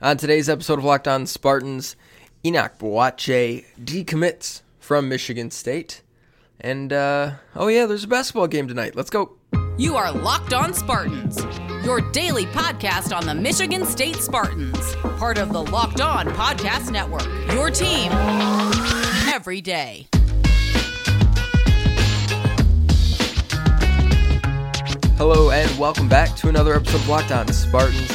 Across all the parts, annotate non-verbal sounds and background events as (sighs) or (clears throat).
On today's episode of Locked On Spartans, Enoch Boakye decommits from Michigan State. And, uh, oh yeah, there's a basketball game tonight. Let's go. You are Locked On Spartans, your daily podcast on the Michigan State Spartans, part of the Locked On Podcast Network. Your team every day. Hello, and welcome back to another episode of Locked On Spartans.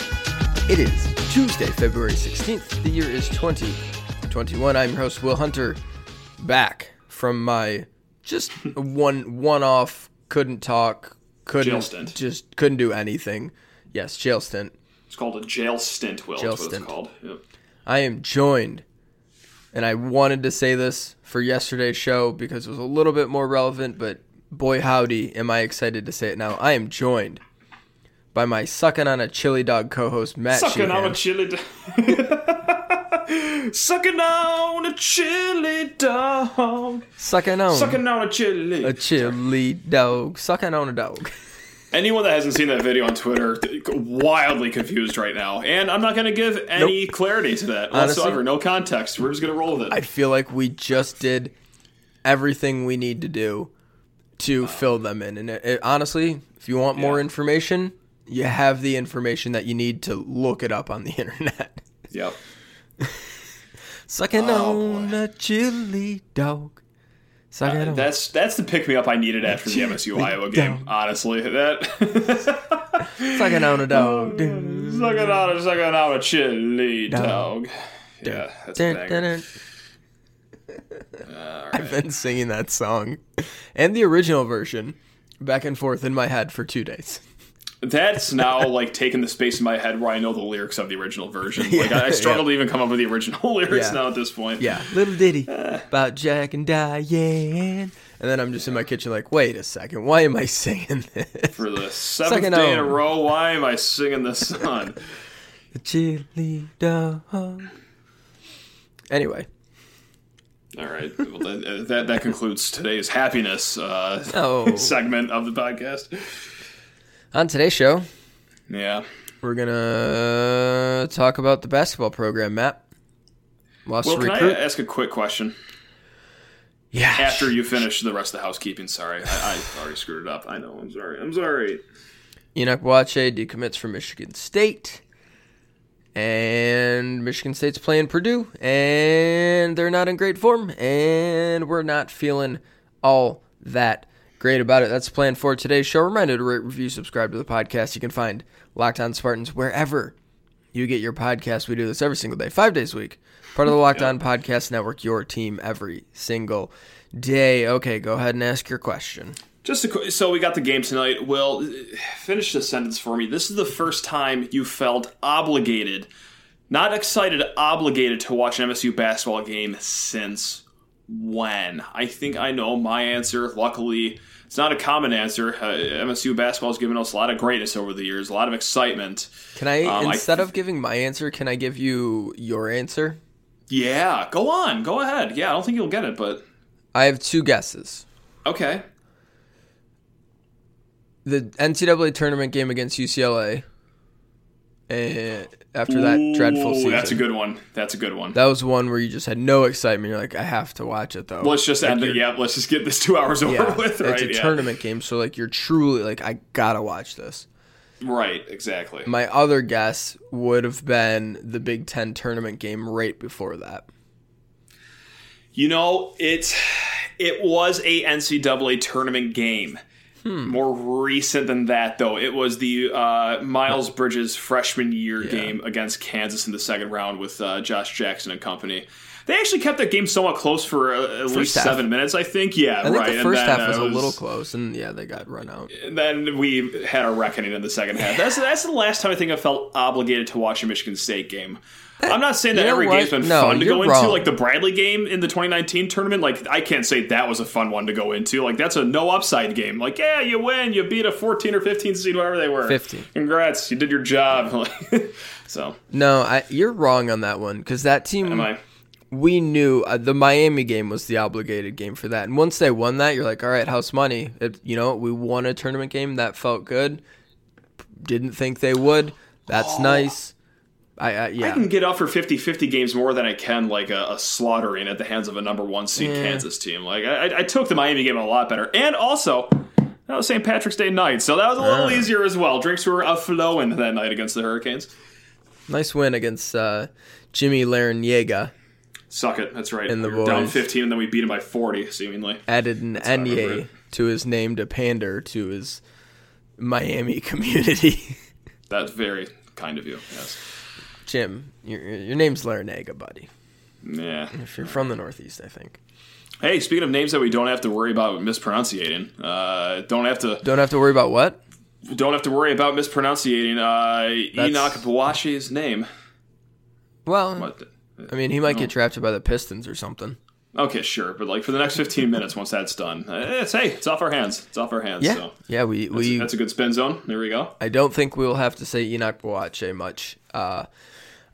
It is Tuesday, February 16th. The year is 2021. I'm your host, Will Hunter, back from my just one one off, couldn't talk, couldn't just couldn't do anything. Yes, jail stint. It's called a jail stint, Will. Jail That's what stint. it's called. Yep. I am joined, and I wanted to say this for yesterday's show because it was a little bit more relevant, but boy howdy, am I excited to say it now. I am joined by my sucking on a chili dog co-host Matt Sucking (laughs) on a chili dog. Sucking on a chili dog. sucking on Sucking on a chili. a chili dog, sucking on a dog. Anyone that hasn't seen that video on Twitter, wildly confused right now. And I'm not going to give any clarity to that Honestly- whatsoever. No context. We're just going to roll with it. I feel like we just did everything we need to do to uh. fill them in. And it, it- honestly, if you want more information, you have the information that you need to look it up on the (laughs) internet. yep. Sucking Oh, on a chili dog. Uh, on. That's that's the pick me up I needed after the MSU Iowa game. Down. Honestly, (laughs) that Sucking on a dog. (laughs) sucking on a sucking on a chili Dog. dog. Yeah, that's a Dun, banger. dun, dun. I've been singing that song and the original version back and forth in my head for two days. That's now like taking the space in my head where I know the lyrics of the original version. (laughs) Like I, I struggle to even come up with the original (laughs) lyrics Yeah. now at this point. Yeah, little ditty about Jack and Diane. And then I'm just in my kitchen like, wait a second, why am I singing this? For the (laughs) seventh Second day in a row, why am I singing this song? The chili dog. Anyway, All right, well, that, that that concludes today's happiness uh, Oh. segment of the podcast. On today's show, Yeah. we're gonna talk about the basketball program, Matt. Lost Well, can I ask a quick question? yeah. After you finish the rest of the housekeeping, sorry, I, I already screwed it up. I know. I'm sorry. I'm sorry. Enoch Boakye decommits from Michigan State. And Michigan State's playing Purdue, and they're not in great form, and we're not feeling all that great about it. That's the plan for today's show. Reminder to rate, review, subscribe to the podcast. You can find Locked On Spartans wherever you get your podcast. We do this every single day, five days a week. Part of the Locked On Podcast Network, your team every single day. Okay, go ahead and ask your question. Just a so we got the game tonight. Will finish the sentence for me. This is the first time you felt obligated, not excited, obligated to watch an MSU basketball game since when? I think I know my answer. Luckily, it's not a common answer. Uh, MSU basketball has given us a lot of greatness over the years, a lot of excitement. Can I, Um, I- instead of giving my answer, can I give you your answer? Yeah, go on, go ahead. Yeah, I don't think you'll get it, but I have two guesses. okay. The NCAA tournament game against UCLA, and after that dreadful season. That's a good one. That's a good one. That was one where you just had no excitement. You're like, I have to watch it though. let's just end it. Yeah, let's just get this two hours over yeah, with. Right? it's a yeah. tournament game, so like you're truly like, I gotta watch this. Right. Exactly. My other guess would have been the Big Ten tournament game right before that. You know, it it was a NCAA tournament game. Hmm. More recent than that, though, it was the uh, Miles Bridges freshman year game against Kansas in the second round with uh, Josh Jackson and company. They actually kept that game somewhat close for uh, at least half. seven minutes, I think. Yeah, I think right. the first then, half was uh, a little close, and yeah, they got run out. And then we had a reckoning in the second half. That's that's the last time I think I felt obligated to watch a Michigan State game. I'm not saying that You know every what? game's been No, fun to go wrong. into. Like the Bradley game in the 2019 tournament, like I can't say that was a fun one to go into. Like that's a no upside game. Like yeah, you win, you beat a 14 or 15 seed, whatever they were. 15. Congrats, you did your job. (laughs) so No, I, you're wrong on that one because that team. We knew uh, the Miami game was the obligated game for that. And once they won that, you're like, all right, house money. It, you know, we won a tournament game that felt good. Didn't think they would. That's Oh. nice. I, I yeah. I can get up for 50-50 games more than I can like a, a slaughtering at the hands of a number one seed Yeah. Kansas team. Like I, I took the Miami game a lot better, and also that was St. Patrick's Day night, so that was a little Ah. easier as well. Drinks were a flowing that night against the Hurricanes. nice win against uh, Jimmy Larrañaga. Suck it, that's right. And the we were down 15, and then we beat him by 40, seemingly. Added an Enye to his name to pander to his Miami (laughs) community. That's very kind of you. Yes. Jim, your your name's Larinaga, buddy. Yeah. If you're from the Northeast, I think. Hey, speaking of names that we don't have to worry about mispronouncing, uh, don't have to Don't have to worry about what. don't have to worry about mispronouncing uh, That's- Enoch Boakye's name. Well, What? I mean, he might No. get drafted by the Pistons or something. Okay, sure, but like for the next 15 minutes, once that's done, uh, it's hey, it's off our hands. It's off our hands. Yeah, So yeah. We that's, we. that's a good spin zone. There we go. I don't think we'll have to say Enoch Boakye much, uh,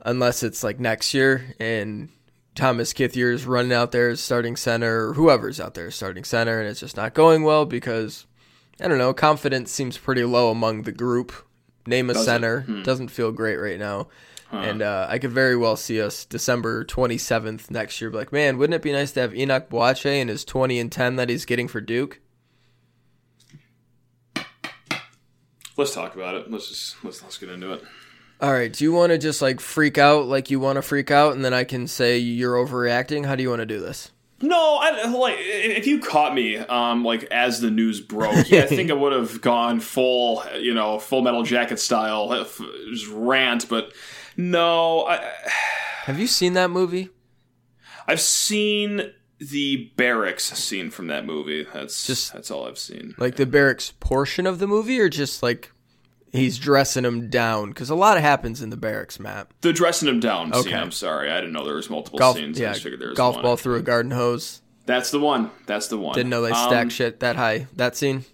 unless it's like next year and Thomas Kithier's running out there as starting center, or whoever's out there as starting center, and it's just not going well because I don't know. Confidence seems pretty low among the group. Name a Does center Hmm. doesn't feel great right now. And uh, I could very well see us December 27th next year. Be like, man, wouldn't it be nice to have Enoch Boakye and his 20 and 10 that he's getting for Duke? Let's talk about it. Let's just let's let's get into it. All right. Do you want to just like freak out like you want to freak out, and then I can say you're overreacting? How do you want to do this? No, I like if you caught me, um, like as the news broke, (laughs) yeah, I think I would have gone full, you know, Full Metal Jacket style, uh, just rant. But no, I, Have you seen that movie? I've seen the barracks scene from that movie. That's Just- that's all I've seen. Like the barracks portion of the movie, or just like he's dressing him down? Because a lot happens in the barracks, Matt. The dressing him down Okay. scene. I'm sorry, I didn't know there was multiple Golf, scenes. I yeah, just figured there was golf one. ball through a garden hose. That's the one. That's the one. Didn't know they Um, shit that high. That scene.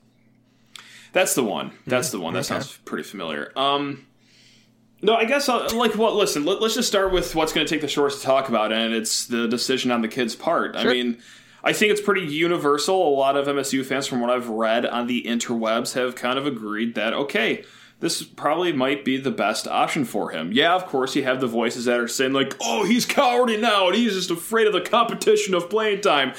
That's the one. That's the one. That. Okay. sounds pretty familiar. Um, no, I guess I'll, like what. Listen, let, us just start with what's going to take the shortest to talk about, and it's the decision on the kid's part. I mean, I think it's pretty universal. A lot of MSU fans, from what I've read on the interwebs, have kind of agreed that okay. This probably might be the best option for him. Yeah, of course, you have the voices that are saying, like, oh, he's cowardly now and he's just afraid of the competition of playing time.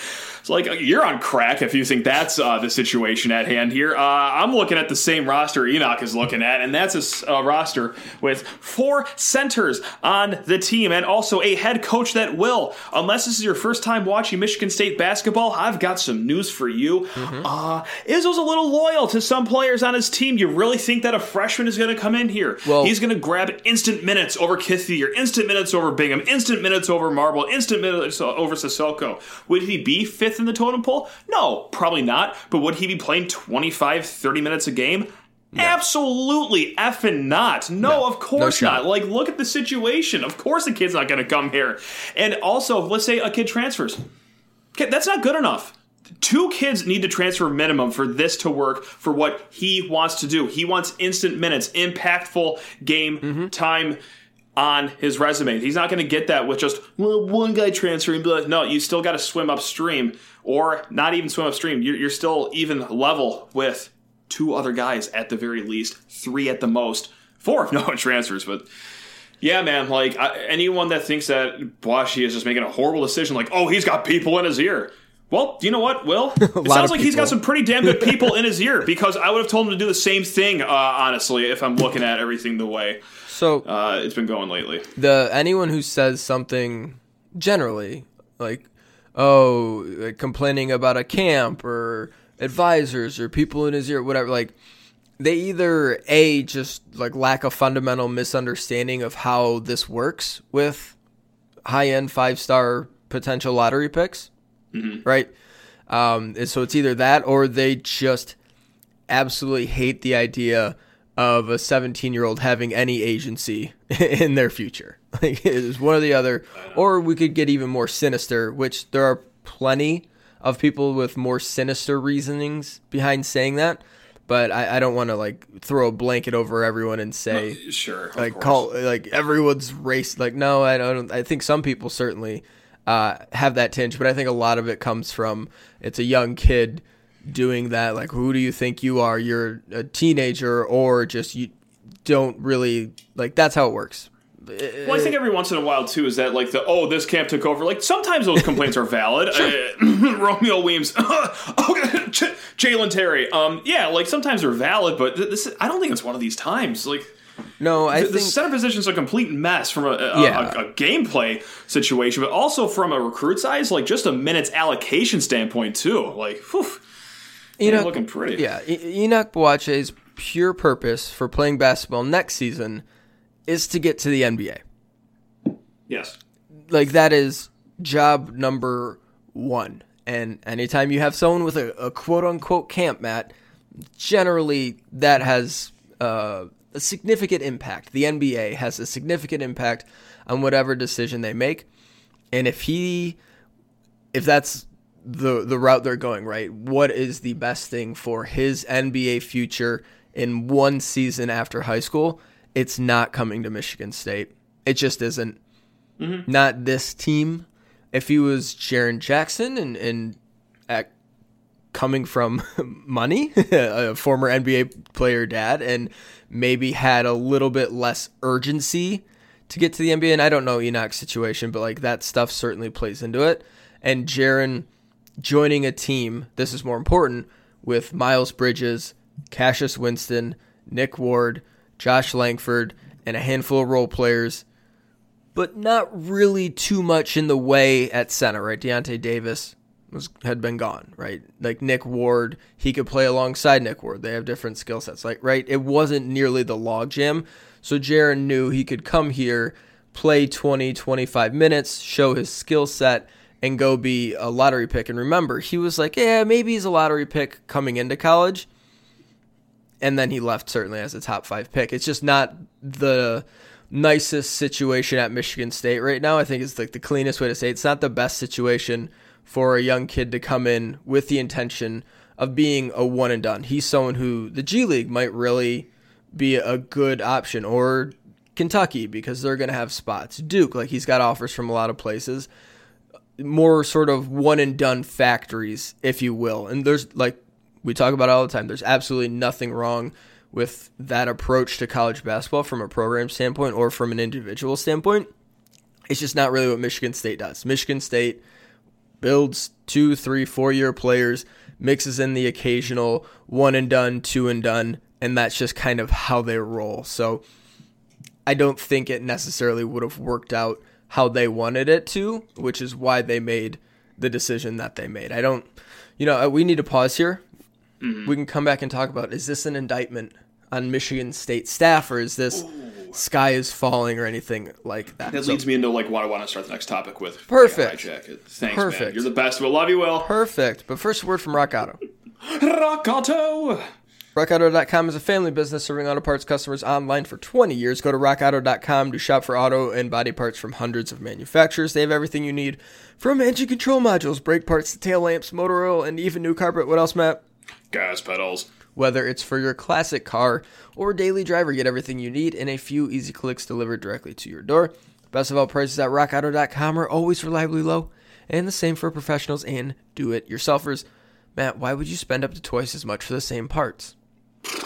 It's like, you're on crack if you think that's uh, the situation at hand here. Uh, I'm looking at the same roster Enoch is looking at, and that's a roster with four centers on the team and also a head coach that will. Unless this is your first time watching Michigan State basketball, I've got some news for you. Uh, Izzo's a little loyal to some players on his team. You really think that a freshman is going to come in here? Well- He's going to grab instant minutes over Kithier, instant minutes over Bingham, instant minutes over Marble, instant minutes over Sissoko. Would he be fifth in the totem pole? No, probably not. But would he be playing 25, 30 minutes a game? Absolutely effing not. No, of course shot. not. Like, look at the situation. Of course the kid's not going to come here. And also, let's say a kid transfers. Okay, that's not good enough. Two kids need to transfer minimum for this to work for what he wants to do. He wants instant minutes, impactful game mm-hmm. time on his resume. He's not going to get that with just well, one guy transferring. But no, you still got to swim upstream, or not even swim upstream. You're, you're still even level with two other guys at the very least, three at the most, four if (laughs) no one transfers. But yeah, man, like I, anyone that thinks that Boakye is just making a horrible decision, like, oh, he's got people in his ear. Well, you know what, Will? (laughs) It sounds like he's got some pretty damn good people (laughs) in his ear because I would have told him to do the same thing, uh, honestly, if I'm looking at everything the way So uh, it's been going lately. the anyone who says something generally like oh like complaining about a camp or advisors or people in his ear whatever like they either a just like lack a fundamental misunderstanding of how this works with high end five star potential lottery picks right um and so it's either that or they just absolutely hate the idea of a 17 year old having any agency (laughs) in their future. (laughs) Like it is one or the other. Or we could get even more sinister, which there are plenty of people with more sinister reasonings behind saying that. But I, I don't want to like throw a blanket over everyone and say Sure. of like course. call like everyone's race like no I don't I think some people certainly uh, have that tinge but I think a lot of it comes from it's a young kid doing that like who do you think you are you're a teenager or just you don't really like that's how it works Well, I think every once in a while too is that like the oh this camp took over. Like sometimes those complaints are valid. uh, (clears throat) Romeo Weems, (laughs) oh, Jalen Terry. Um, yeah, like sometimes they're valid, but th- this I don't think it's one of these times. Like no, I the, the think center position is a complete mess from a, a, Yeah. a, a gameplay situation, but also from a recruit size, like just a minutes allocation standpoint too. Like, whew, Enoch, looking pretty. Yeah, E- Enoch Boakye's pure purpose for playing basketball next season is to get to the NBA. yes, Like that is job number one. And anytime you have someone with a, a quote unquote camp mat, generally that has uh, a significant impact. The NBA has a significant impact on whatever decision they make. And if he, if that's the the route they're going, right? What is the best thing for his NBA future in one season after high school? It's not coming to Michigan State. It just isn't. Mm-hmm. Not this team. If he was Jaren Jackson and and at, coming from (laughs) money, (laughs) a former NBA player dad, and maybe had a little bit less urgency to get to the NBA. And I don't know Enoch's situation, but like that stuff certainly plays into it. And Jaren joining a team, this is more important, with Miles Bridges, Cassius Winston, Nick Ward, Josh Langford, and a handful of role players, but not really too much in the way at center, right? Deyonta Davis was had been gone, right? Like Nick Ward, he could play alongside Nick Ward. They have different skill sets, like right. It wasn't nearly the logjam, so Jaren knew he could come here, play 20, 25 minutes, show his skill set, and go be a lottery pick. And remember, he was like, yeah, maybe he's a lottery pick coming into college. And then he left certainly as a top five pick. It's just not the nicest situation at Michigan State right now. I think it's like the cleanest way to say it. it's not the best situation for a young kid to come in with the intention of being a one and done. He's someone who the G League might really be a good option or Kentucky because they're going to have spots. Duke, like he's got offers from a lot of places. More sort of one and done factories, if you will. And there's like we talk about all the time. There's absolutely nothing wrong with that approach to college basketball from a program standpoint or from an individual standpoint. It's just not really what Michigan State does. Michigan State builds two, three, four year players, mixes in the occasional one and done, two and done, and that's just kind of how they roll. So I don't think it necessarily would have worked out how they wanted it to, which is why they made the decision that they made. I don't, you know, uh, we need to pause here. We can come back and talk about is this an indictment on Michigan State staff or is this sky is falling or anything like that? that So- leads me into like what I want to start the next topic with. Perfect. Thanks, man. Perfect. You're the best. We'll love you, Will. Perfect. But first, word from Rock Auto. (laughs) Rock Auto. RockAuto.com is a family business serving auto parts customers online for 20 years. Go to rockauto.com to shop for auto and body parts from hundreds of manufacturers. They have everything you need from engine control modules, brake parts, to tail lamps, motor oil, and even new carpet. What else, Matt? Gas pedals. Whether it's for your classic car or daily driver, get everything you need in a few easy clicks delivered directly to your door. Best of all, prices at rockauto.com are always reliably low, and the same for professionals and do it yourselfers. Matt, why would you spend up to twice as much for the same parts?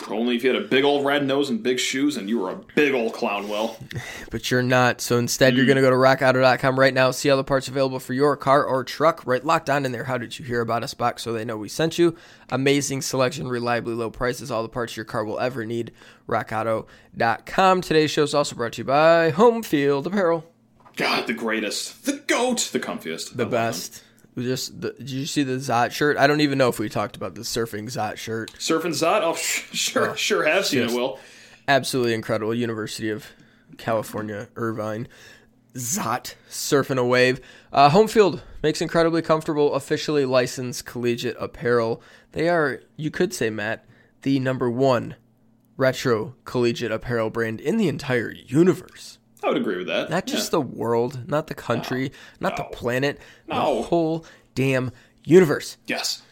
Only if you had a big old red nose and big shoes and you were a big old clown, Will. (laughs) but you're not. So instead, you're hmm. going to go to rockauto.com right now, see all the parts available for your car or truck. Right locked on in there. How did you hear about us box so they know we sent you? Amazing selection, reliably low prices, all the parts your car will ever need. Rockauto.com. Today's show is also brought to you by Home Field Apparel. God, the greatest. The GOAT. The comfiest. The best. We Just the, did you see the Zot shirt? I don't even know if we talked about the surfing Zot shirt. Surfing Zot? Oh, (laughs) sure, sure have seen it, Will. absolutely incredible. University of California, Irvine. Zot surfing a wave. Uh, home field makes incredibly comfortable, officially licensed collegiate apparel. They are, you could say, Matt, the number one retro collegiate apparel brand in the entire universe. I would agree with that. Not just Yeah. the world, not the country, not the planet, No. the whole damn universe. Yes.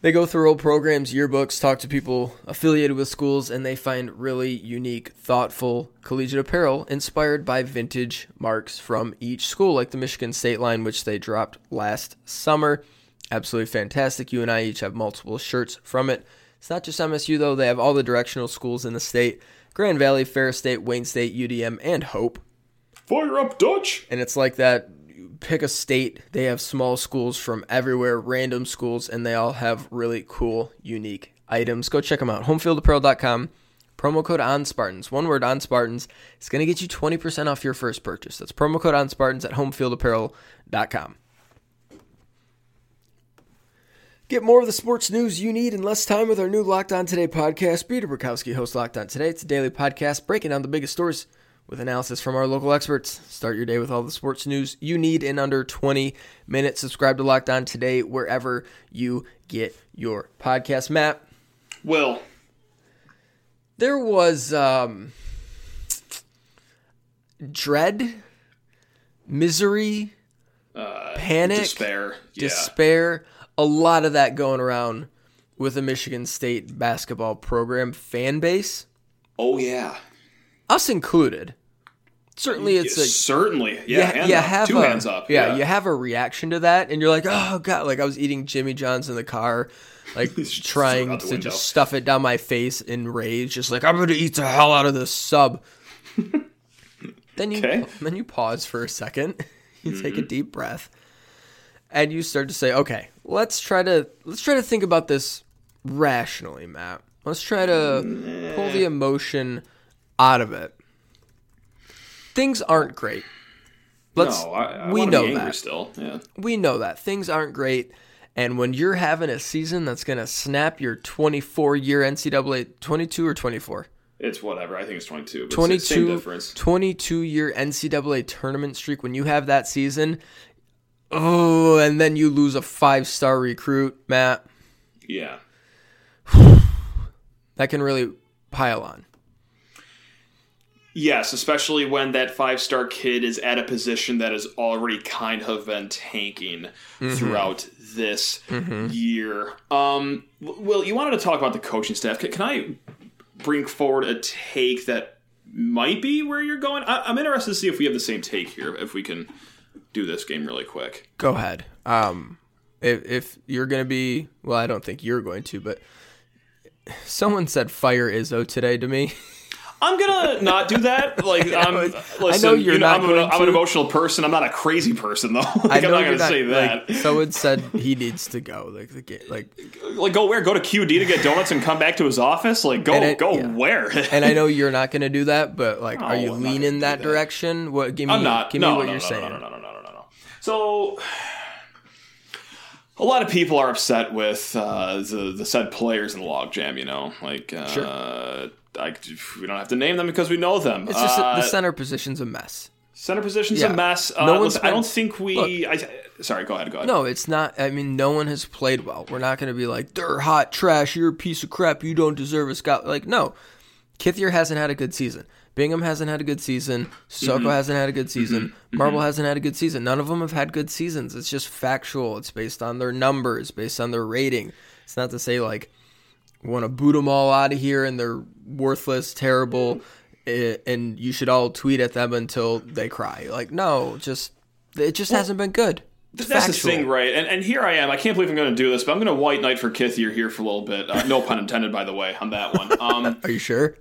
They go through old programs, yearbooks, talk to people affiliated with schools, and they find really unique, thoughtful collegiate apparel inspired by vintage marks from each school, like the Michigan State line, which they dropped last summer. Absolutely fantastic. You and I each have multiple shirts from it. It's not just MSU, though, they have all the directional schools in the state Grand Valley, Ferris State, Wayne State, UDM, and Hope. Fire up, Dutch. and it's like that. Pick a state. They have small schools from everywhere, random schools, and they all have really cool, unique items. Go check them out. Homefieldapparel.com. Promo code on Spartans. One word on Spartans. It's going to get you 20% off your first purchase. That's promo code on Spartans at homefieldapparel.com. Get more of the sports news you need in less time with our new Locked On Today podcast. Peter Bukowski hosts Locked On Today. It's a daily podcast breaking down the biggest stories with analysis from our local experts. Start your day with all the sports news you need in under 20 minutes. Subscribe to Locked On Today wherever you get your podcast. Matt, Will, there was um, dread, misery, uh, panic, despair. Yeah. despair, a lot of that going around with the Michigan State basketball program fan base, oh yeah. us included. Certainly, it's a certainly. Yeah. you, you have two a, hands up. Yeah, you have a reaction to that, and you're like, oh god, like I was eating Jimmy John's in the car, like (laughs) trying throw it out the to window. just stuff it down my face in rage, just like I'm gonna eat the hell out of this sub. (laughs) then you Okay. then you pause for a second, (laughs) you take Mm-hmm. a deep breath, and you start to say, okay, let's try to let's try to think about this rationally, Matt. Let's try to pull the emotion out of it. Things aren't great. Let's no, I, I we know that. still. Yeah. We know that things aren't great. And when you're having a season that's going to snap your 24 year NCAA 22 or 24? It's whatever. I think it's 22. But it's same 22, difference. 22 year NCAA tournament streak. When you have that season, oh, and then you lose a five star recruit, Matt, Yeah. (sighs) that can really pile on. Yes, especially when that five star kid is at a position that has already kind of been tanking Mm-hmm. throughout this year. Um, Will, you wanted to talk about the coaching staff. Can, can I bring forward a take that might be where you're going? I, I'm interested to see if we have the same take here, if we can do this game really quick. Go ahead. Um, if, if you're going to be, well, I don't think you're going to, but someone said fire Izzo today to me. (laughs) I'm gonna not do that. Like, (laughs) I'm, I listen, know you're you know, not I'm, going an, I'm an emotional person. I'm not a crazy person, though. (laughs) like, I I'm not gonna say that. Like, someone said he needs to go. Like the like, Like go where? Go to QD to get donuts and come back to his office? Like go it- go yeah. where? and I know you're not going to do that, but like, are you leaning that that. direction? What? Give me, I'm not. give me what no, you're no, saying. No, no, no, no, no, no, no. So a lot of people are upset with uh, the the said players in the logjam. You know, like uh, Sure. I, we don't have to name them because we know them. It's just uh, the center position's a mess. center position's Yeah. a mess. Uh, No one's listen, I don't think we. I, sorry, go ahead. Go ahead. No, it's not. I mean, no one has played well. We're not going to be like they're hot trash. You're a piece of crap. You don't deserve a scout. Like no, Kithier hasn't had a good season. Bingham hasn't had a good season. Soko Mm-hmm. hasn't had a good season. Marble hasn't had a good season. None of them have had good seasons. It's just factual. It's based on their numbers, based on their rating. It's not to say like want to boot them all out of here and they're worthless, terrible, and you should all tweet at them until they cry. Like no, just it just hasn't been good. It's That's the thing, right? And, and here I am. I can't believe I'm going to do this, but I'm going to white knight for Kithier here for a little bit. Uh, no pun intended, by the way, on that one. (laughs) Um, Are you sure?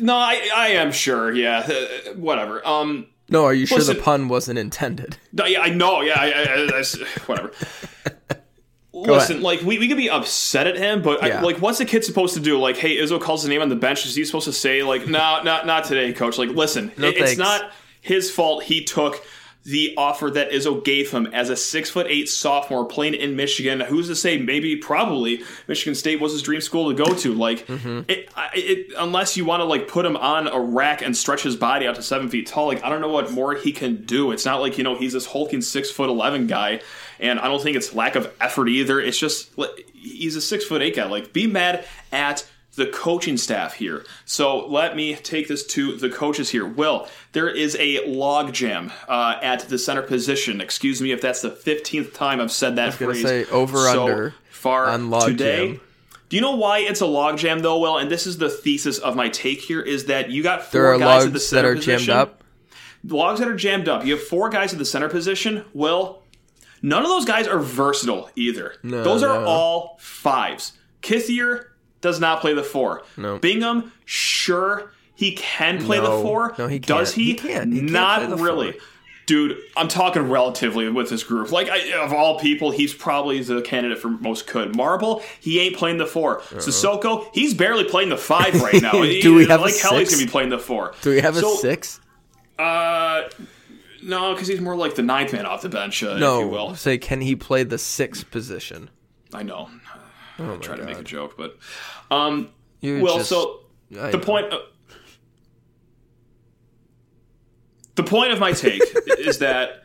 No, I, I am sure. Yeah, uh, whatever. Um, No, are you sure Listen- the pun wasn't intended? no, yeah, I know. Yeah, I, I, I, whatever. (laughs) Listen, like we, we could be upset at him, but Yeah. I, like, what's the kid supposed to do? Like, hey, Izzo calls his name on the bench. Is he supposed to say like, (laughs) no, not not today, coach? Like, listen, No it- it's not his fault. He took the offer that Izzo gave him as a six foot eight sophomore playing in Michigan. Who's to say? Maybe, probably, Michigan State was his dream school to go to. Like, Mm-hmm. it, it, unless you want to like put him on a rack and stretch his body out to seven feet tall, like I don't know what more he can do. It's not like you know he's this hulking six foot eleven guy, and I don't think it's lack of effort either. It's just he's a six foot eight guy. Like, be mad at the coaching staff here. So let me take this to the coaches here. Will, there is a logjam uh, at the center position. Excuse me if that's the 15th time I've said that phrase. say over, so under far on logjam. today. Do you know why it's a logjam though, Will? And this is the thesis of my take here: is that you got four There are guys at the logs that are position. jammed up. Logs that are jammed up. You have four guys at the center position. Will, none of those guys are versatile either. those are no. all fives. Kithier does not play the four. No. Bingham, sure. he can play No. the four. No, he Does can't. he? He can't. He Not really. four. Dude, I'm talking relatively with this group. Like, I, of all people, he's probably the candidate for most could. Marble, he ain't playing the 4 Sissoko, he's barely playing the five right (laughs) now. Do we have like hell he's six? gonna be playing the four. Do we have a six? Uh, no, because he's more like the ninth man off the bench, uh, if you No. will. Say, can he play the sixth position? I know. Oh I try to make a joke, but um, You're well, just- so I the know. point. Uh, the point of my take (laughs) is that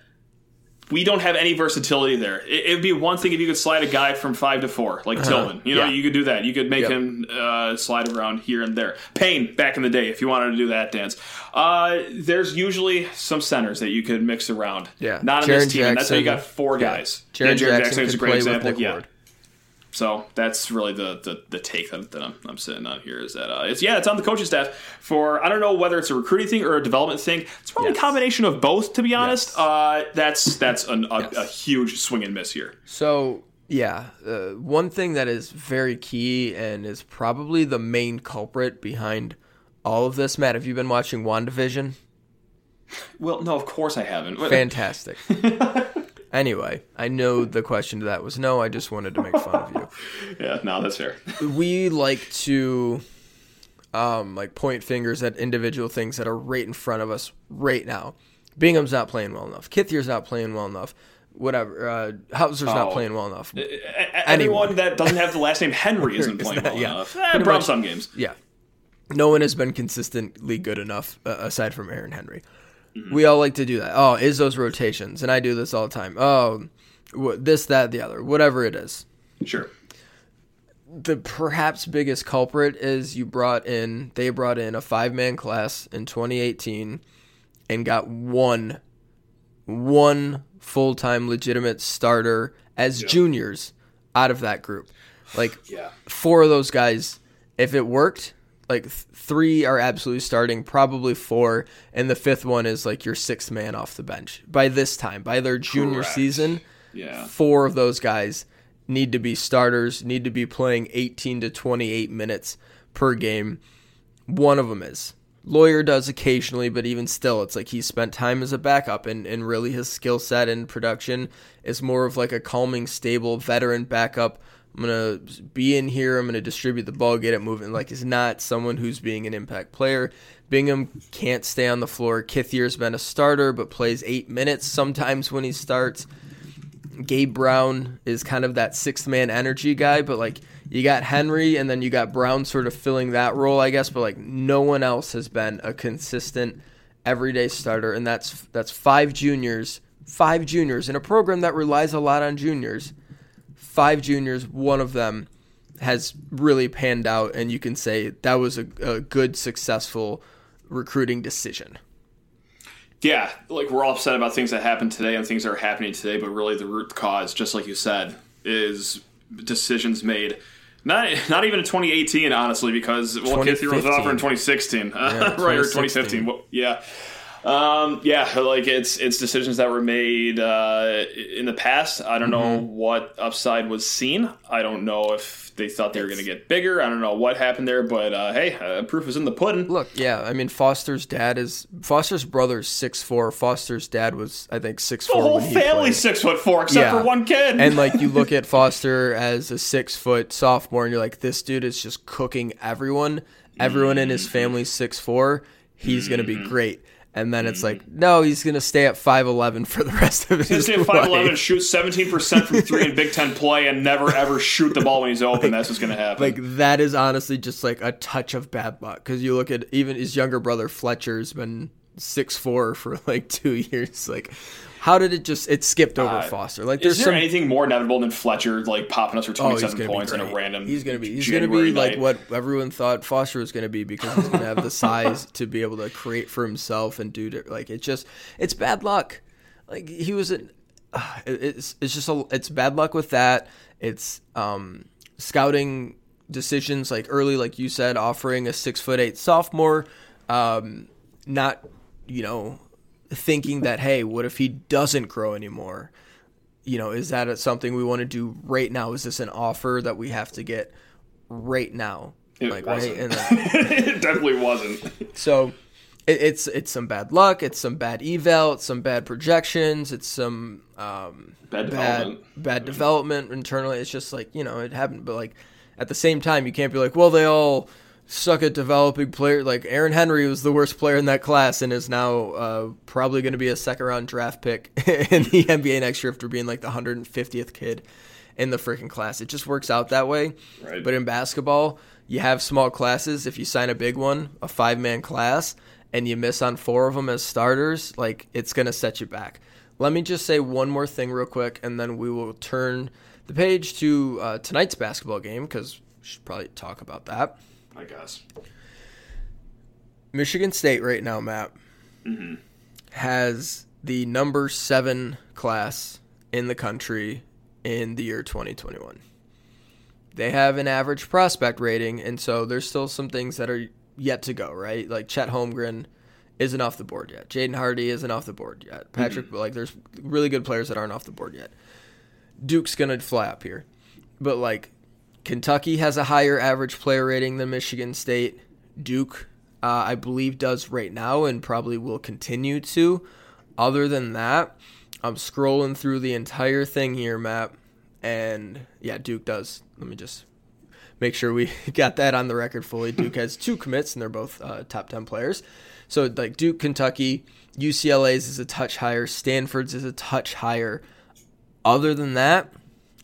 we don't have any versatility there. It, it'd be one thing if you could slide a guy from five to four, like Tillman. You know, Uh-huh. Yeah. you could do that. You could make Yep. him uh, slide around here and there. Payne back in the day, if you wanted to do that dance. Uh, there's usually some centers that you could mix around. Yeah. not in this team. and that's why you got four yeah. guys. Jaren Yeah, Jackson, is a great example. yeah. So that's really the, the, the take that, that I'm, I'm sitting on here is that uh, it's yeah it's on the coaching staff for I don't know whether it's a recruiting thing or a development thing. It's probably Yes. a combination of both to be honest. Yes. Uh, that's that's an, a, Yes. a huge swing and miss here. So yeah, uh, one thing that is very key and is probably the main culprit behind all of this, Matt. Have you been watching WandaVision? Well, no, of course I haven't. Fantastic. (laughs) anyway, I know the question to that was no. I just wanted to make fun of you. (laughs) Yeah, no, that's fair. (laughs) we like to um like point fingers at individual things that are right in front of us right now. Bingham's not playing well enough. Kithier's not playing well enough. Whatever. Uh, Hauser's not Oh. playing well enough. E- Everyone that doesn't have the last name Henry isn't (laughs) Is playing that- well yeah. enough. Eh, problem some games. Yeah. No one has been consistently good enough uh, aside from Aaron Henry. Mm-hmm. We all like to do that. Oh, is those rotations? And I do this all the time. Oh, wh- this, that, the other, whatever it is. Sure. the perhaps biggest culprit is you brought in they brought in a five man class in 2018 and got one one full time legitimate starter as juniors out of that group. Like Yeah. four of those guys, if it worked, like th- three are absolutely starting, probably four, and the fifth one is like your sixth man off the bench. By this time, by their junior Correct. season, Yeah. four of those guys need to be starters, need to be playing 18 to 28 minutes per game. One of them is. Loyer does occasionally, but even still, it's like he spent time as a backup, and, and really his skill set and production is more of like a calming, stable veteran backup. I'm going to be in here, I'm going to distribute the ball, get it moving. Like, is not someone who's being an impact player. Bingham can't stay on the floor. Kithier's been a starter, but plays eight minutes sometimes when he starts. Gabe Brown is kind of that sixth man energy guy, but like you got Henry and then you got Brown sort of filling that role, I guess, but like no one else has been a consistent everyday starter and that's that's five juniors, five juniors in a program that relies a lot on juniors. Five juniors, one of them has really panned out and you can say that was a, a good successful recruiting decision. Yeah, like we're all upset about things that happened today and things that are happening today, but really the root cause, just like you said, is decisions made. Not not even in 2018, honestly, because well, Kithier was offered in 2016, (laughs) right or 2015. Well, yeah, um, yeah, like it's it's decisions that were made uh, in the past. I don't know what upside was seen. I don't know if they thought they were going to get bigger. I don't know what happened there, but uh, hey, uh, proof is in the pudding. Look, yeah, I mean Foster's dad is Foster's brother's six four. Foster's dad was I think six four. the whole family's six foot four, except Yeah. for one kid. And like you look (laughs) at Foster as a six foot sophomore, and you're like, this dude is just cooking everyone. Everyone in his family's six four. He's gonna be great. And then it's like, mm-hmm. no, he's gonna stay at five eleven for the rest of his He's going to life. five eleven, shoot seventeen percent from three in Big Ten play, and never ever shoot the ball when he's open. (laughs) That's what's going to happen. Like that is honestly just like a touch of bad luck because you look at even his younger brother Fletcher's been six four for like two (laughs) years. Like, how did it just it skipped over Foster? Like, there's is there some anything more inevitable than Fletcher like popping us for Oh, twenty he's points in a random? He's gonna be. He's January gonna be like what everyone thought Foster was gonna be because he's gonna have the (laughs) size to be able to create for himself and do it. Like it's just it's bad luck. Like he was an. Uh, it's it's just a it's bad luck with that. It's um scouting decisions like early, like you said, offering a six foot eight sophomore, um, not you know thinking that hey, what if he doesn't grow anymore? you know, is that something we want to do right now? Is this an offer that we have to get right now? It like wasn't. right, and then, (laughs) it definitely wasn't. so it, it's it's some bad luck, it's some bad eval, it's some bad projections, it's some um, Bad bad development. bad development internally. It's just like you know it happened, but like at the same time, you can't be like, well, they all suck at developing players. Like Aaron Henry was the worst player in that class and is now uh, probably going to be a second round draft pick (laughs) in the NBA next year after being like the 150th kid in the freaking class. It just works out that way. Right. But in basketball, you have small classes. If you sign a big one, a five man class, and you miss on four of them as starters, like it's going to set you back. Let me just say one more thing real quick, and then we will turn the page to uh, tonight's basketball game because we should probably talk about that. I guess. Michigan State right now, Matt, mm-hmm. has the number seven class in the country in the year 2021. They have an average prospect rating, and so there's still some things that are yet to go, right? Like Chet Holmgren isn't off the board yet. Jaden Hardy isn't off the board yet. Mm-hmm. Patrick, like, there's really good players that aren't off the board yet. Duke's gonna fly up here, but like Kentucky has a higher average player rating than Michigan State. Duke, uh, I believe, does right now and probably will continue to. Other than that, I'm scrolling through the entire thing here, Matt, and yeah, Duke does. Let me just make sure we (laughs) got that on the record fully. Duke has two commits, and they're both uh, top 10 players. So, like Duke, Kentucky, UCLA's is a touch higher, Stanford's is a touch higher. Other than that,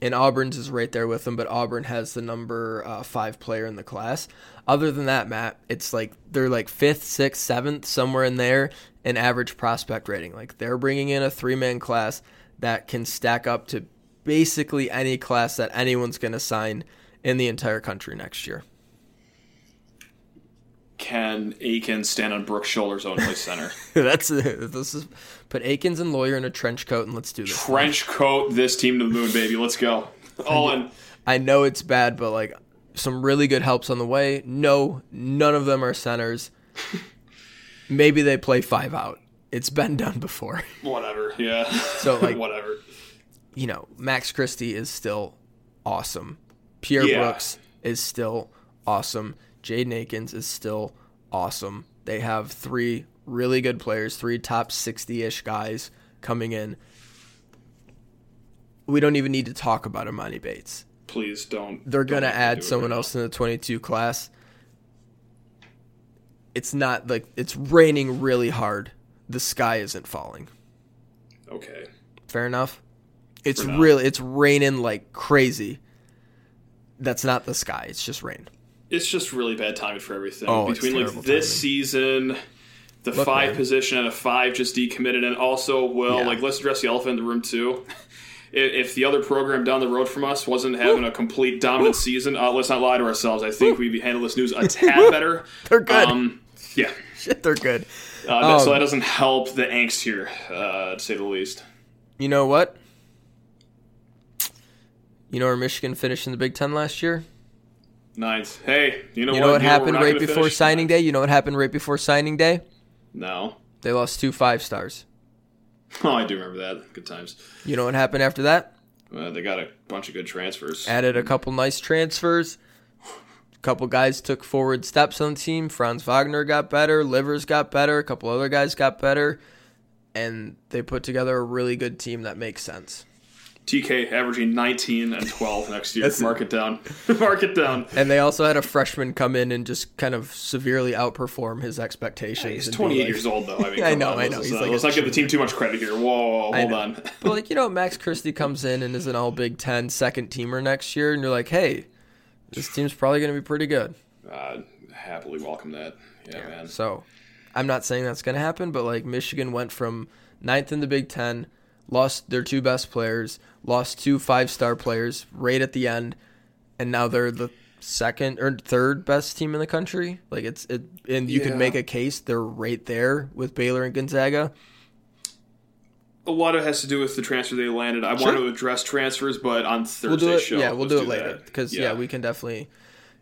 and Auburn's is right there with them, but Auburn has the number uh, five player in the class. Other than that, Matt, it's like they're like fifth, sixth, seventh, somewhere in there in average prospect rating. Like they're bringing in a three man class that can stack up to basically any class that anyone's going to sign in the entire country next year. Can Aiken stand on Brooks' shoulders only center? (laughs) That's this is put Akins and Loyer in a trench coat and let's do this. Trench coat this team to the moon, baby. Let's go. (laughs) All in. I know it's bad, but like some really good helps on the way. No, none of them are centers. (laughs) Maybe they play five out. It's been done before. Whatever. Yeah. So, like- whatever. You know, Max Christie is still awesome. Pierre Yeah. Brooks is still awesome. Jaden Akins is still awesome. They have three really good players, three top 60 ish guys coming in. We don't even need to talk about Emoni Bates. Please don't. they're gonna add someone right else in the 22 class. It's not like it's raining really hard. The sky isn't falling. Okay. Fair enough. It's really it's raining like crazy. That's not the sky. It's just rain. It's just really bad timing for everything. Oh, it's Between like this timing. season, the Look, five man. position and a five just decommitted, and also, well, Yeah. like let's address the elephant in the room too. (laughs) If if the other program down the road from us wasn't having a complete dominant season, uh, let's not lie to ourselves. I think we'd handle this news a (laughs) tad better. They're good. Um, yeah, (laughs) Shit, they're good. uh, so Um, that doesn't help the angst here, uh, to say the least. You know what? You know where Michigan finished in the Big Ten last year? Ninth. Hey, you know You what? know what happened right before finish? signing day? You know what happened right before signing day? No. They lost two five stars. (laughs) Oh, I do remember that. Good times. You know what happened after that? Uh, they got a bunch of good transfers. added a couple nice transfers. A couple guys took forward steps on the team. Franz Wagner got better. Livers got better. A couple other guys got better. And they put together a really good team that makes sense. TK averaging 19 and 12 next year. Mark it down. (laughs) Mark it down. And they also had a freshman come in and just kind of severely outperform his expectations. He's 28 like- years old, though. I mean, (laughs) I know, on. I know. Let's, He's uh, like let's not give the team too much credit here. Whoa, hold on. (laughs) But like you know, Max Christie comes in and is an All Big Ten second teamer next year, and you're like, hey, this team's probably going to be pretty good. Uh, happily welcome that. Yeah, man. So I'm not saying that's going to happen, but like Michigan went from ninth in the Big Ten, lost their two best players, lost two five star players right at the end, and now they're the second or third best team in the country. Like it's it, and you Yeah. can make a case they're right there with Baylor and Gonzaga. A lot of it has to do with the transfer they landed. I Sure. want to address transfers, but on Thursday's We'll do it. show. yeah, we'll let's do it later that. because yeah. we can definitely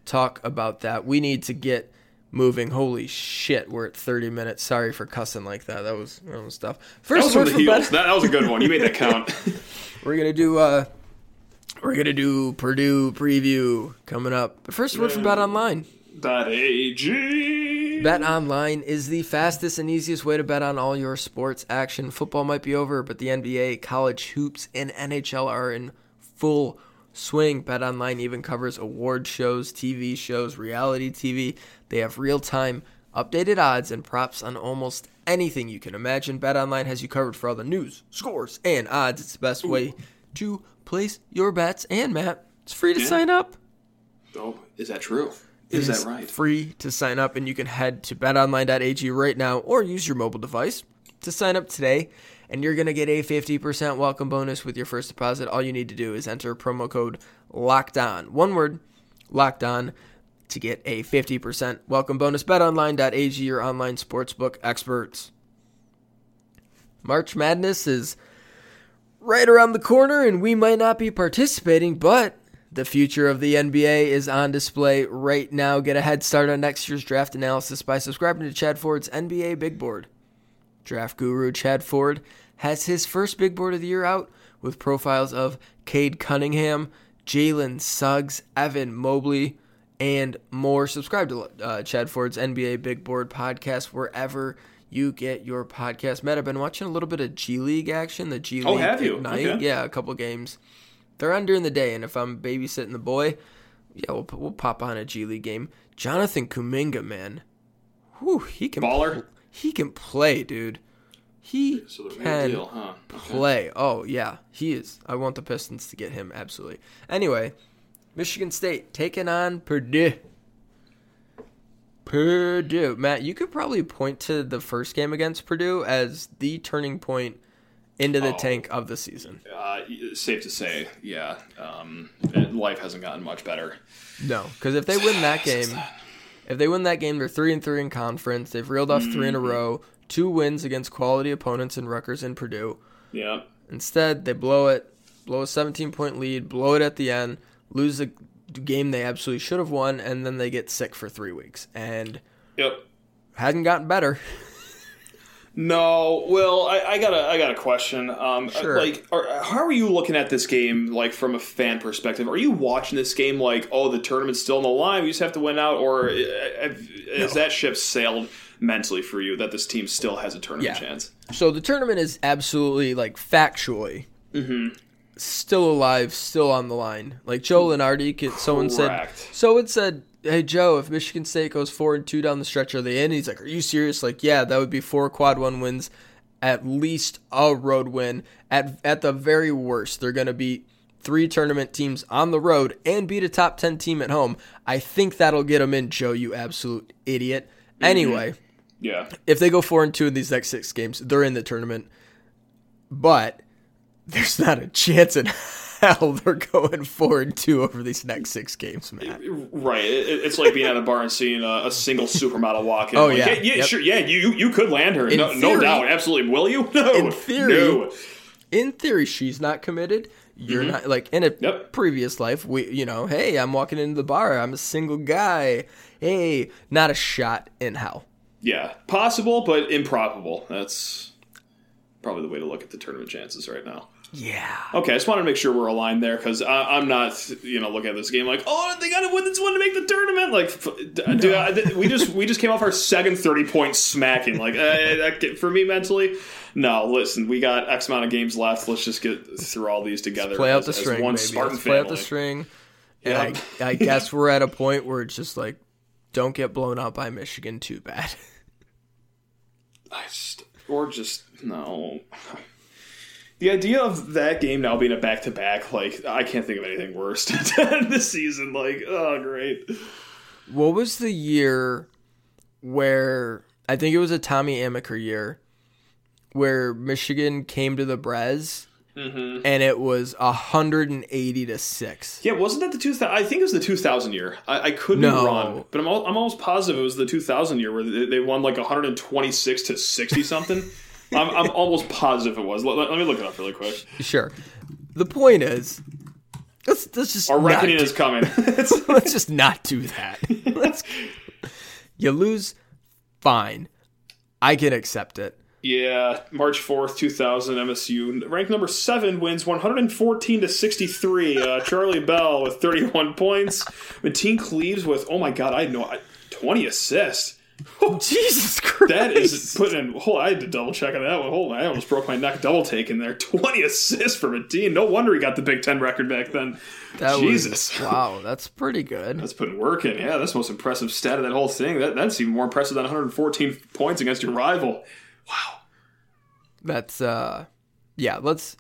talk about that. We need to get moving. Holy shit, we're at 30 minutes. Sorry for cussing like that. That was that was stuff. That First was word from the heels. That, that was a good one. You made that count. (laughs) (laughs) We're gonna do uh we're gonna do Purdue preview coming up. But first word from Bet Online. BetOnline.ag. Bet Online is the fastest and easiest way to bet on all your sports action. Football might be over, but the NBA, college hoops, and NHL are in full swing. Bet Online even covers award shows, TV shows, reality TV. They have real time updated odds and props on almost anything you can imagine. Bet Online has you covered for all the news, scores, and odds. It's the best way to place your bets. And Matt, it's free to Yeah. sign up. Oh, is that true? Is It that right? Free to sign up, and you can head to betonline.ag right now or use your mobile device to sign up today. And you're going to get a 50% welcome bonus with your first deposit. All you need to do is enter promo code LOCKED ON. One word, LOCKED ON, to get a 50% welcome bonus. BetOnline.ag, your online sportsbook experts. March Madness is right around the corner, and we might not be participating, but the future of the NBA is on display right now. Get a head start on next year's draft analysis by subscribing to Chad Ford's NBA Big Board. Draft guru Chad Ford has his first big board of the year out with profiles of Cade Cunningham, Jalen Suggs, Evan Mobley, and more. Subscribe to uh, Chad Ford's NBA Big Board podcast wherever you get your podcast. Matt, I've been watching a little bit of G League action. The G League Oh, have you? Ignite. Okay. Yeah, a couple games. They're on during the day, and if I'm babysitting the boy, yeah, we'll, we'll pop on a G League game. Jonathan Kuminga, man. Whew, he can Baller? pl- he can play, dude. He So can deal, huh? Okay. play. Oh yeah, he is. I want the Pistons to get him absolutely. Anyway, Michigan State taking on Purdue. Purdue, Matt, you could probably point to the first game against Purdue as the turning point into the Oh. tank of the season. Uh, safe to say, yeah. Um, life hasn't gotten much better. No, because if they win that game, if they win that game, they're three and three in conference. They've reeled off three in a row, two wins against quality opponents in Rutgers and Purdue. Yeah. Instead, they blow it, blow a 17 point lead, blow it at the end, lose a game they absolutely should have won, and then they get sick for three weeks and Yep. hadn't gotten better. (laughs) No, well, I, I got a I got a question. Um, Sure. Like, are, how are you looking at this game? Like from a fan perspective, are you watching this game like, oh, the tournament's still on the line, we just have to win out, or uh, has that ship sailed mentally for you that this team still has a tournament Yeah. chance? So the tournament is absolutely like factually Mm-hmm. still alive, still on the line. Like Joe Lunardi, someone said, Correct. someone said, "Hey Joe, if Michigan State goes four and two down the stretch, are they in?" He's like, "Are you serious?" Like, yeah, that would be four quad one wins, at least a road win. At at the very worst, they're gonna beat three tournament teams on the road and beat a top ten team at home. I think that'll get them in, Joe. You absolute idiot. Anyway Yeah. if they go four and two in these next six games, they're in the tournament. But there's not a chance in hell they're going four and two over these next six games, man. Right. It, it- it's like being at a bar and seeing a, a single supermodel walk in. Oh, Like, yeah. yeah, Yep. sure. Yeah, you you could land her. No, no doubt. Absolutely. Will you? (laughs) No. In theory- No. In theory, she's not committed. You're not like in a Mm-hmm. Yep. previous life. We, you know, hey, I'm walking into the bar. I'm a single guy. Hey, not a shot in hell. Yeah, possible, but improbable. That's probably the way to look at the tournament chances right now. Yeah. Okay, I just wanted to make sure we're aligned there because I'm not, you know, looking at this game like, oh, they got to win this one to make the tournament. Like, f- d- dude, I, th- we just we just came off our second thirty point smacking. Like, uh, that- for me mentally, no. Listen, we got X amount of games left. Let's just get through all these together. Play out as, the string, one baby. Spartan Let's play out the string. And Yep. I, I guess we're at a point where it's just like, don't get blown out by Michigan too bad. (laughs) I just, or just no. The idea of that game now being a back to back, like I can't think of anything worse (laughs) this season. Like, oh great. What was the year where I think it was a Tommy Amaker year where Michigan came to the Brez Mm-hmm. and it was 180 to 6. Yeah, wasn't that the two thousand? I think it was the two thousand year. I, I could be No. wrong, but I'm al- I'm almost positive it was the two thousand year where they, they won like one hundred and twenty six to sixty something. (laughs) I'm, I'm almost positive it was. Let, let- let me look it up really quick. Sure. The point is let's, let's just Our reckoning is coming. (laughs) Let's just not do that. Let's, (laughs) you lose, fine. I can accept it. Yeah, March fourth, two thousand. MSU ranked number seven wins one hundred and fourteen to sixty three. Uh, (laughs) Charlie Bell with thirty one points. Mateen Cleaves with oh my god, I had no twenty assists. Oh, Jesus Christ. That is putting in. Hold, I had to double check on that one. Hold on, I almost broke my neck double taking there. Twenty assists for Mateen. No wonder he got the Big Ten record back then. That Jesus, was, (laughs) wow, that's pretty good. that's putting work in. Yeah, that's the most impressive stat of that whole thing. That that's even more impressive than 114 points against your rival. Wow. That's uh, yeah. Let's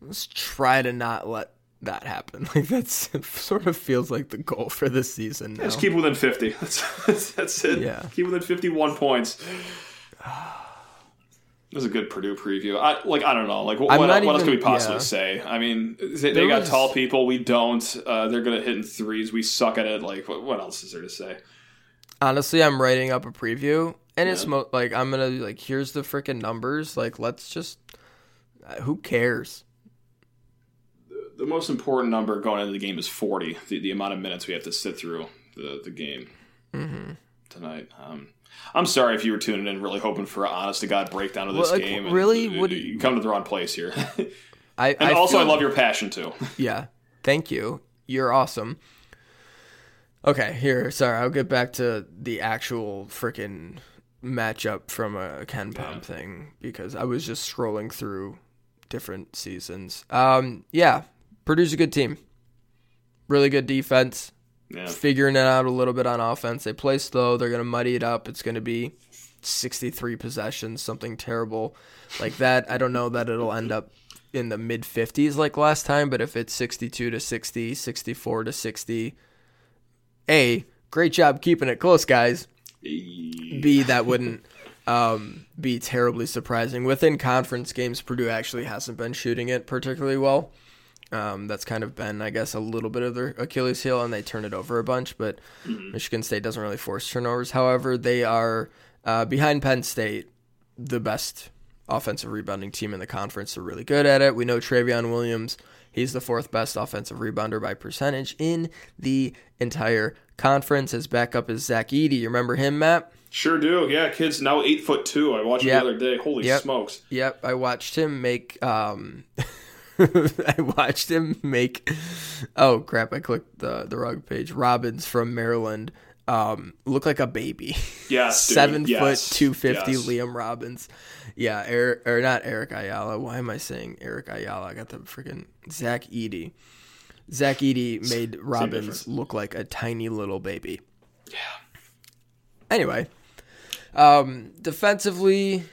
let's try to not let that happen. (laughs) Like that's sort of feels like the goal for this season. Now. Just keep within 50. (laughs) That's, that's, that's it. Yeah. Keep within 51 points. (sighs) It was a good Purdue preview. I like. I don't know. Like, what, what, not else can we possibly yeah. say? I mean, they, they got was- tall people. We don't. Uh, they're good at hitting threes. We suck at it. Like, what, what else is there to say? Honestly, I'm writing up a preview, and it's mo- like I'm gonna like here's the freaking numbers. Like, let's just uh, who cares? The most important number going into the game is 40. The, the amount of minutes we have to sit through the the game Mm-hmm. tonight. Um, I'm sorry if you were tuning in, really hoping for an honest to god breakdown of this Well, like, game. and really? you- What- you come to the wrong place here. (laughs) I and also, I love your passion too. (laughs) Yeah. Thank you. You're awesome. Okay, here. Sorry, I'll get back to the actual freaking matchup from a KenPom thing because I was just scrolling through different seasons. Um, yeah, Purdue's a good team. Really good defense. Yeah. Figuring it out a little bit on offense. They play slow. They're gonna muddy it up. It's gonna be 63 possessions, something terrible like that. I don't know that it'll end up in the mid 50s like last time, but if it's 62 to 60, 64 to 60, A, great job keeping it close, guys. B, that wouldn't um, be terribly surprising. Within conference games, Purdue actually hasn't been shooting it particularly well. Um, that's kind of been, I guess, a little bit of their Achilles heel, and they turn it over a bunch. But Michigan State doesn't really force turnovers. However, they are uh, behind Penn State, the best offensive rebounding team in the conference. They're really good at it. We know Trevion Williams. He's the fourth best offensive rebounder by percentage in the entire conference. His backup is Zach Edey. You remember him, Matt? Sure do. Yeah, kid's now eight foot two. I watched Yep. him the other day. Holy Yep. smokes. Yep, I watched him make. Um, (laughs) I watched him make. Oh crap! I clicked the the wrong page. Robbins from Maryland um, look like a baby. (laughs) Yes, dude. Seven Yes. foot, two fifty. Yes. Liam Robbins. Yeah, Eric or not Eric Ayala. Why am I saying Eric Ayala? I got the freaking Zach Edey. Zach Edey made Robbins look like a tiny little baby. Yeah. Anyway, um, defensively,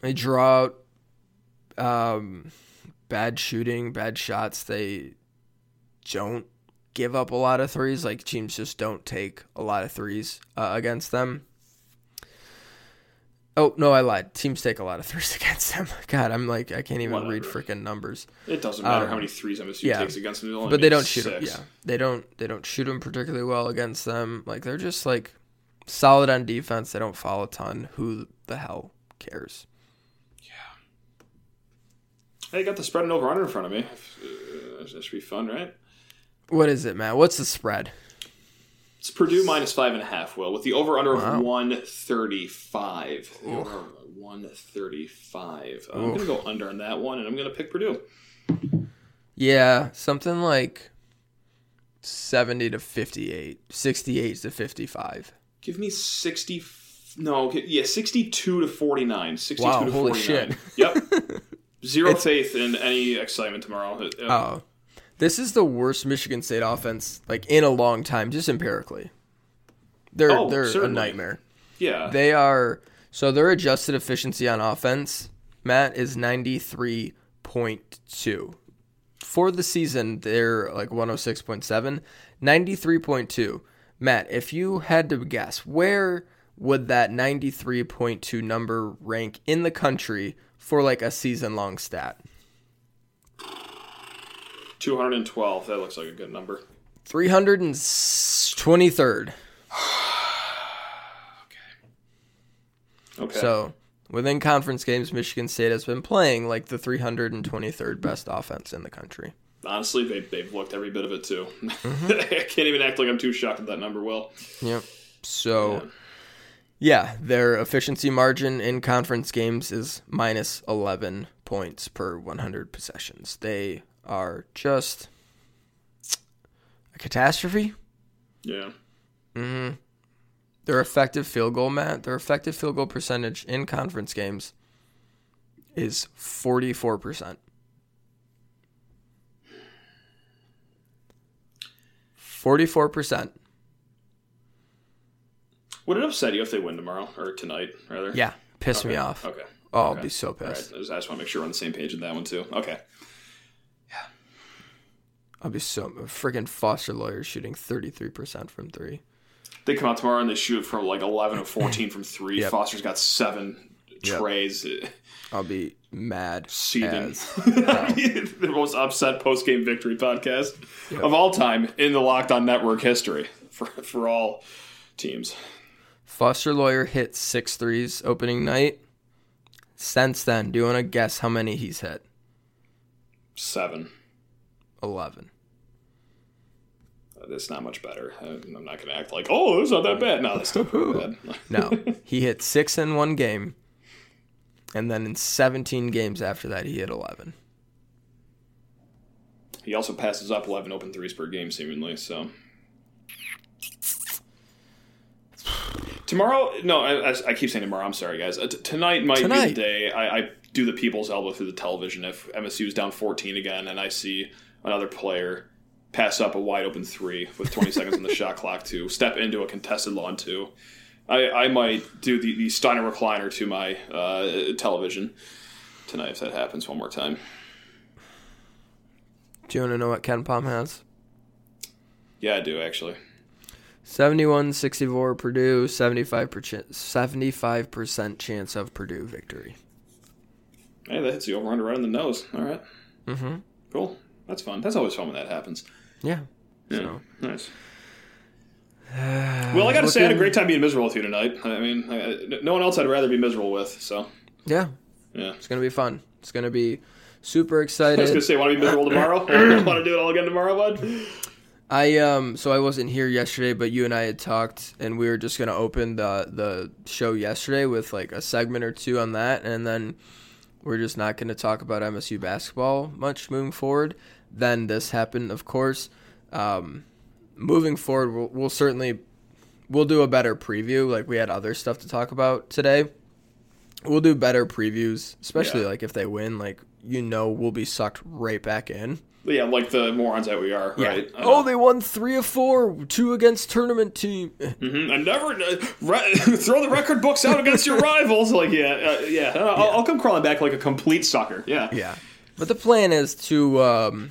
they draw out um, bad shooting, bad shots. They don't give up a lot of threes. Like teams just don't take a lot of threes uh, against them. Oh no, I lied. Teams take a lot of threes (laughs) against them. God, I'm like I can't even read freaking numbers. It doesn't matter how many threes MSU Um, yeah. takes against them. But they don't shoot them. Yeah, they don't. They don't shoot them particularly well against them. Like they're just like solid on defense. They don't foul a ton. Who the hell cares? Yeah. Hey, got the spread and over under in front of me. Uh, that should be fun, right? What is it, man? What's the spread? It's Purdue minus five and a half, Will, with the over under Wow. of 135. The over 135. I'm going to go under on that one, and I'm going to pick Purdue. Yeah, something like 70 to 58, 68 to 55. Give me 60. No, yeah, 62 to 49. 62 Wow, to holy 49. shit. Yep. (laughs) Zero faith in any excitement tomorrow. Uh, Oh, this is the worst Michigan State offense like in a long time, just empirically. They're Oh, they're certainly. a nightmare. yeah. They are so their adjusted efficiency on offense, Matt is ninety three point two. For the season, they're like 106.7, 93.2. Matt, if you had to guess, where would that 93.2 number rank in the country for like a season long stat? 212. That looks like a good number. 323rd. Okay. (sighs) Okay. So within conference games, Michigan State has been playing like the 323rd best offense in the country. Honestly, they, they've looked every bit of it too. (laughs) Mm-hmm. I can't even act like I'm too shocked at that number, Will. Yep. So Yeah, their efficiency margin in conference games is minus 11 points per 100 possessions. They are just a catastrophe. Yeah. Mm-hmm. Their effective field goal, Matt, their effective field goal percentage in conference games is 44%. 44%. Would it upset you if they win tomorrow or tonight, rather? Yeah, piss me off. Okay. Oh, I'll be so pissed. Just, I just want to make sure we're on the same page with that one too. Okay. I'll be so freaking Foster Loyer shooting 33% from 3. They come out tomorrow and they shoot from like 11 of 14 from three. Yep. Foster's got seven Yep. trays. I'll be mad seething. (laughs) the most upset post game victory podcast of all time in the Locked On Network history for, for all teams. Foster Loyer hit six threes opening night. Since then, do you want to guess how many he's hit? Seven. 11. Uh, That's not much better. I'm not going to act like, oh, it's not that bad. No, that's still bad. (laughs) No, (laughs) he hit six in one game. And then in 17 games after that, he hit 11. He also passes up 11 open threes per game, seemingly. So tomorrow, no, I, I- keep saying tomorrow. I'm sorry, guys. Uh, t- tonight might be the day I, I do the people's elbow through the television if MSU's down 14 again, and I see another player pass up a wide open three with 20 seconds on the shot clock to step into a contested lawn two. I, I might do the, the Steiner recliner to my uh, television tonight if that happens one more time. Do you want to know what KenPom has? Yeah, I do actually. 71 64 Purdue, 75%, 75% chance of Purdue victory. Hey, that hits the over under right on the nose. All right. Mm-hmm. Cool. That's fun. That's always fun when that happens. Yeah. Yeah. So, Nice. (sighs) Well, I got to say, I had a great time being miserable with you tonight. I mean, I, no one else I'd rather be miserable with. So, yeah, yeah. it's going to be fun. It's going to be super exciting. I was gonna excited. say, want to be miserable tomorrow? (coughs) want to do it all again tomorrow, bud? I um so I wasn't here yesterday, but you and I had talked, and we were just gonna open the the show yesterday with like a segment or two on that, and then we're just not gonna talk about MSU basketball much moving forward. Then this happened, of course. Um, moving forward, we'll, we'll certainly we'll do a better preview. Like we had other stuff to talk about today. We'll do better previews, especially Yeah. like if they win. Like you know, we'll be sucked right back in. Yeah, like the morons that we are, right? I Oh, know. they won three of four, two against tournament team. (laughs) Mhm. And never uh, re- (laughs) throw the record books out against your (laughs) rivals. Like, yeah, uh, yeah. I'll, I'll come crawling back like a complete sucker. Yeah. Yeah, but the plan is to, um,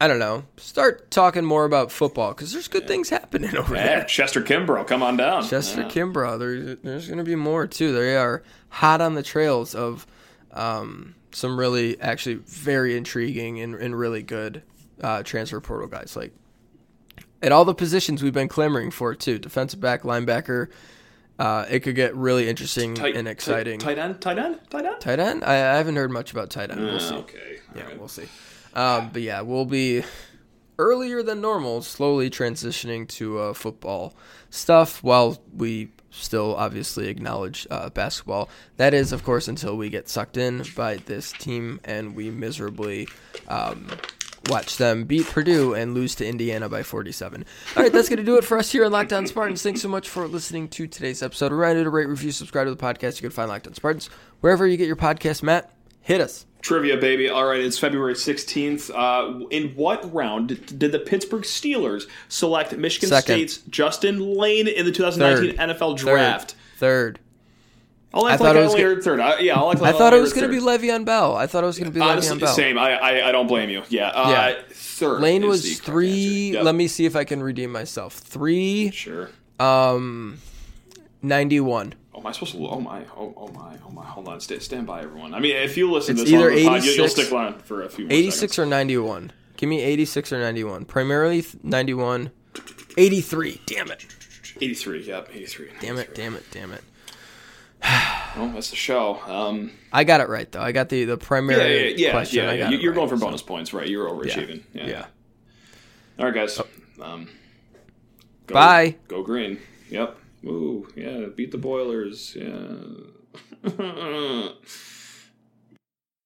I don't know, start talking more about football because there's good things happening over Yeah, there. Chester Kimbrough, come on down. Chester Yeah. Kimbrough, there, there's going to be more too. They are hot on the trails of um, some really, actually, very intriguing and, and really good uh, transfer portal guys. Like at all the positions we've been clamoring for too, defensive back, linebacker. Uh, it could get really interesting Tight- and exciting. Tight, tight end, tight end, tight end. Tight end? I, I haven't heard much about tight end. We'll Ah, see. Okay. Yeah, All right. we'll see. Um, but yeah, we'll be earlier than normal, slowly transitioning to uh, football stuff while we still obviously acknowledge uh, basketball. That is, of course, until we get sucked in by this team and we miserably um, watch them beat Purdue and lose to Indiana by 47. All right, that's going to do it for us here on Locked On Spartans. Thanks so much for listening to today's episode. Reminder to rate, review, subscribe to the podcast. You can find Locked On Spartans wherever you get your podcast. Matt, hit us. Trivia, baby. All right, it's February 16th. Uh, in what round did, did the Pittsburgh Steelers select Michigan Second. State's Justin Layne in the 2019 Third. NFL Draft? Third. I'll act I like thought I it was only heard third. I, yeah, I'll act I thought it was going to be third. Le'Veon Bell. I thought it was going to be Honestly, Le'Veon Bell. same. I, I I don't blame you. Yeah. Uh, Yeah. Third. Layne was three. Yep. Let me see if I can redeem myself. Three, Sure. um, ninety-one. Oh, am I supposed to? Oh my! Oh, oh my! Oh my! Hold on. Stay, stand by, everyone. I mean, if you listen It's to this either on the pod, you- you'll 86 stick around for a few Eighty-six seconds. or ninety-one. Give me eighty-six or ninety-one. Primarily ninety-one. Eighty-three. Damn it! 83. Yep. 83. Damn it! Damn it! Damn it! (sighs) Well, that's the show. Um, I got it right though. I got the the yeah, primary yeah, yeah. question. yeah, yeah. You- You're right, going for so- bonus points, right? You're overachieving. Yeah. Yeah. All right, guys. Um, go, Bye. Go green. Yep. Ooh, yeah, beat the Boilers. Yeah. (laughs)